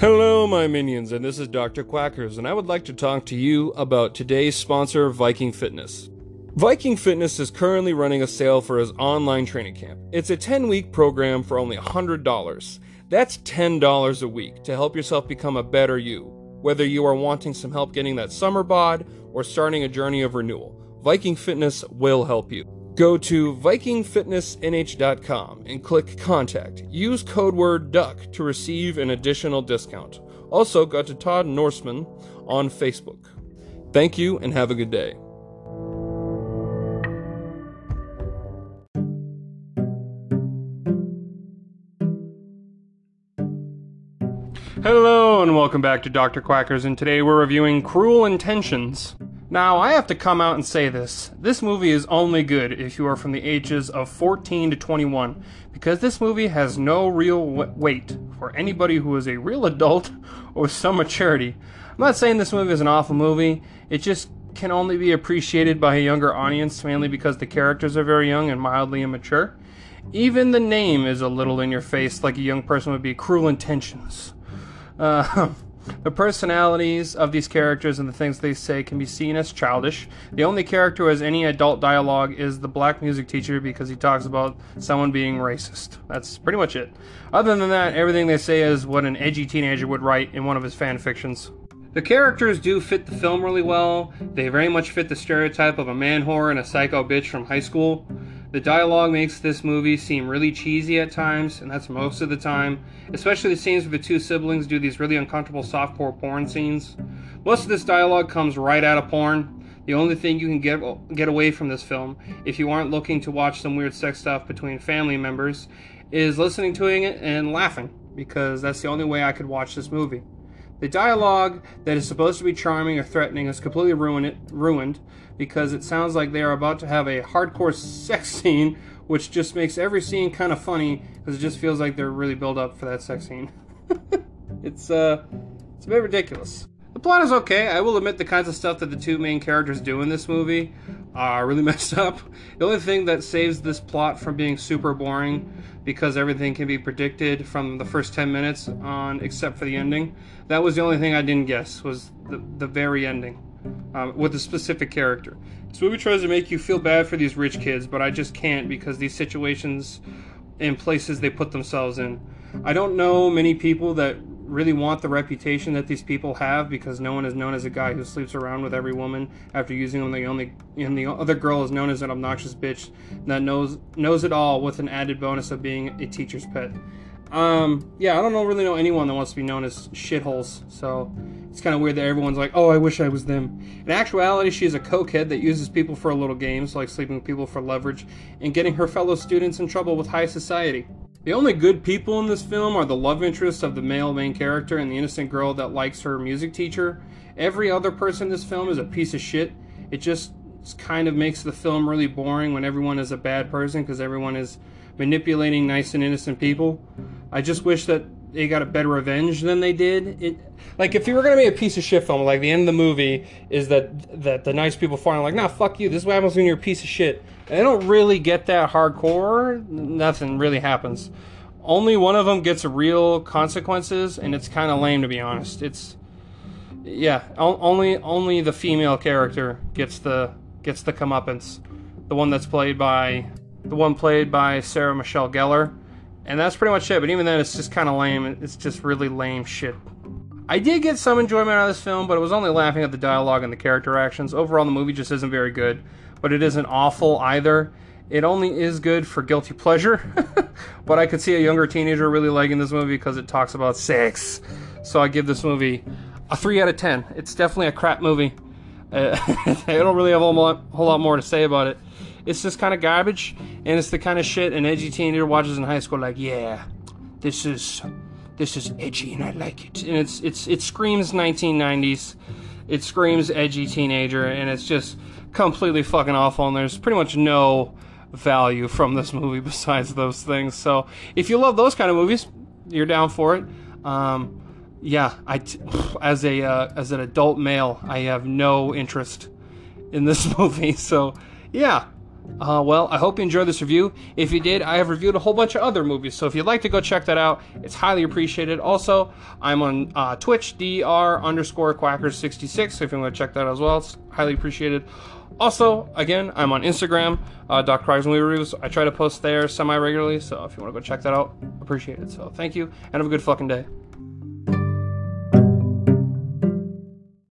Hello, my minions, and this is Dr. Quackers, and I would like to talk to you about today's sponsor, Viking Fitness. Viking Fitness is currently running a sale for his online training camp. It's a 10 week program for only $100. That's $10 a week to help yourself become a better you, whether you are wanting some help getting that summer bod or starting a journey of renewal. Viking Fitness will help you. Go to VikingFitnessNH.com and click Contact. Use code word DUCK to receive an additional discount. Also, go to Todd Norseman on Facebook. Thank you and have a good day. Hello and welcome back to Dr. Quackers, and today we're reviewing Cruel Intentions. Now, I have to come out and say this. This movie is only good if you are from the ages of 14 to 21, because this movie has no real weight for anybody who is a real adult or some maturity. I'm not saying this movie is an awful movie, it just can only be appreciated by a younger audience, mainly because the characters are very young and mildly immature. Even the name is a little in your face, like a young person would be Cruel Intentions. Uh, The personalities of these characters and the things they say can be seen as childish. The only character who has any adult dialogue is the black music teacher because he talks about someone being racist. That's pretty much it. Other than that, everything they say is what an edgy teenager would write in one of his fan fictions. The characters do fit the film really well. They very much fit the stereotype of a man whore and a psycho bitch from high school. The dialogue makes this movie seem really cheesy at times, and that's most of the time, especially the scenes where the two siblings do these really uncomfortable softcore porn scenes. Most of this dialogue comes right out of porn. The only thing you can get get away from this film, if you aren't looking to watch some weird sex stuff between family members, is listening to it and laughing, because that's the only way I could watch this movie. The dialogue that is supposed to be charming or threatening is completely ruined, ruined because it sounds like they are about to have a hardcore sex scene, which just makes every scene kind of funny because it just feels like they're really built up for that sex scene. it's uh, it's a bit ridiculous. The plot is okay. I will admit the kinds of stuff that the two main characters do in this movie are really messed up. The only thing that saves this plot from being super boring because everything can be predicted from the first 10 minutes on except for the ending. That was the only thing I didn't guess was the, the very ending um, with a specific character. This movie tries to make you feel bad for these rich kids, but I just can't because these situations and places they put themselves in. I don't know many people that really want the reputation that these people have because no one is known as a guy who sleeps around with every woman after using them. The only and the other girl is known as an obnoxious bitch that knows knows it all with an added bonus of being a teacher's pet. Um, yeah, I don't know, really know anyone that wants to be known as shitholes. So it's kind of weird that everyone's like, "Oh, I wish I was them." In actuality, she is a cokehead that uses people for a little games, like sleeping with people for leverage, and getting her fellow students in trouble with high society. The only good people in this film are the love interest of the male main character and the innocent girl that likes her music teacher. Every other person in this film is a piece of shit. It just kind of makes the film really boring when everyone is a bad person because everyone is manipulating nice and innocent people. I just wish that they got a better revenge than they did. It like if you were gonna make a piece of shit film, like the end of the movie is that that the nice people finally like, nah, fuck you. This is what happens when you're a piece of shit. And they don't really get that hardcore. Nothing really happens. Only one of them gets real consequences, and it's kind of lame to be honest. It's yeah, only only the female character gets the gets the comeuppance. The one that's played by the one played by Sarah Michelle Gellar and that's pretty much it. But even then, it's just kind of lame. It's just really lame shit. I did get some enjoyment out of this film, but it was only laughing at the dialogue and the character actions. Overall, the movie just isn't very good, but it isn't awful either. It only is good for guilty pleasure, but I could see a younger teenager really liking this movie because it talks about sex. So I give this movie a 3 out of 10. It's definitely a crap movie. Uh, I don't really have a whole lot, whole lot more to say about it. It's just kind of garbage, and it's the kind of shit an edgy teenager watches in high school. Like, yeah, this is this is edgy, and I like it. And it's it's it screams 1990s. It screams edgy teenager, and it's just completely fucking awful. And there's pretty much no value from this movie besides those things. So if you love those kind of movies, you're down for it. Um, yeah, I t- as a uh, as an adult male, I have no interest in this movie. So yeah, Uh, well, I hope you enjoyed this review. If you did, I have reviewed a whole bunch of other movies, so if you'd like to go check that out, it's highly appreciated. Also, I'm on uh, Twitch, dr underscore quackers66, so if you want to check that out as well, it's highly appreciated. Also, again, I'm on Instagram, uh, Dr. Quackers Movie Reviews. I try to post there semi regularly, so if you want to go check that out, appreciate it. So thank you, and have a good fucking day.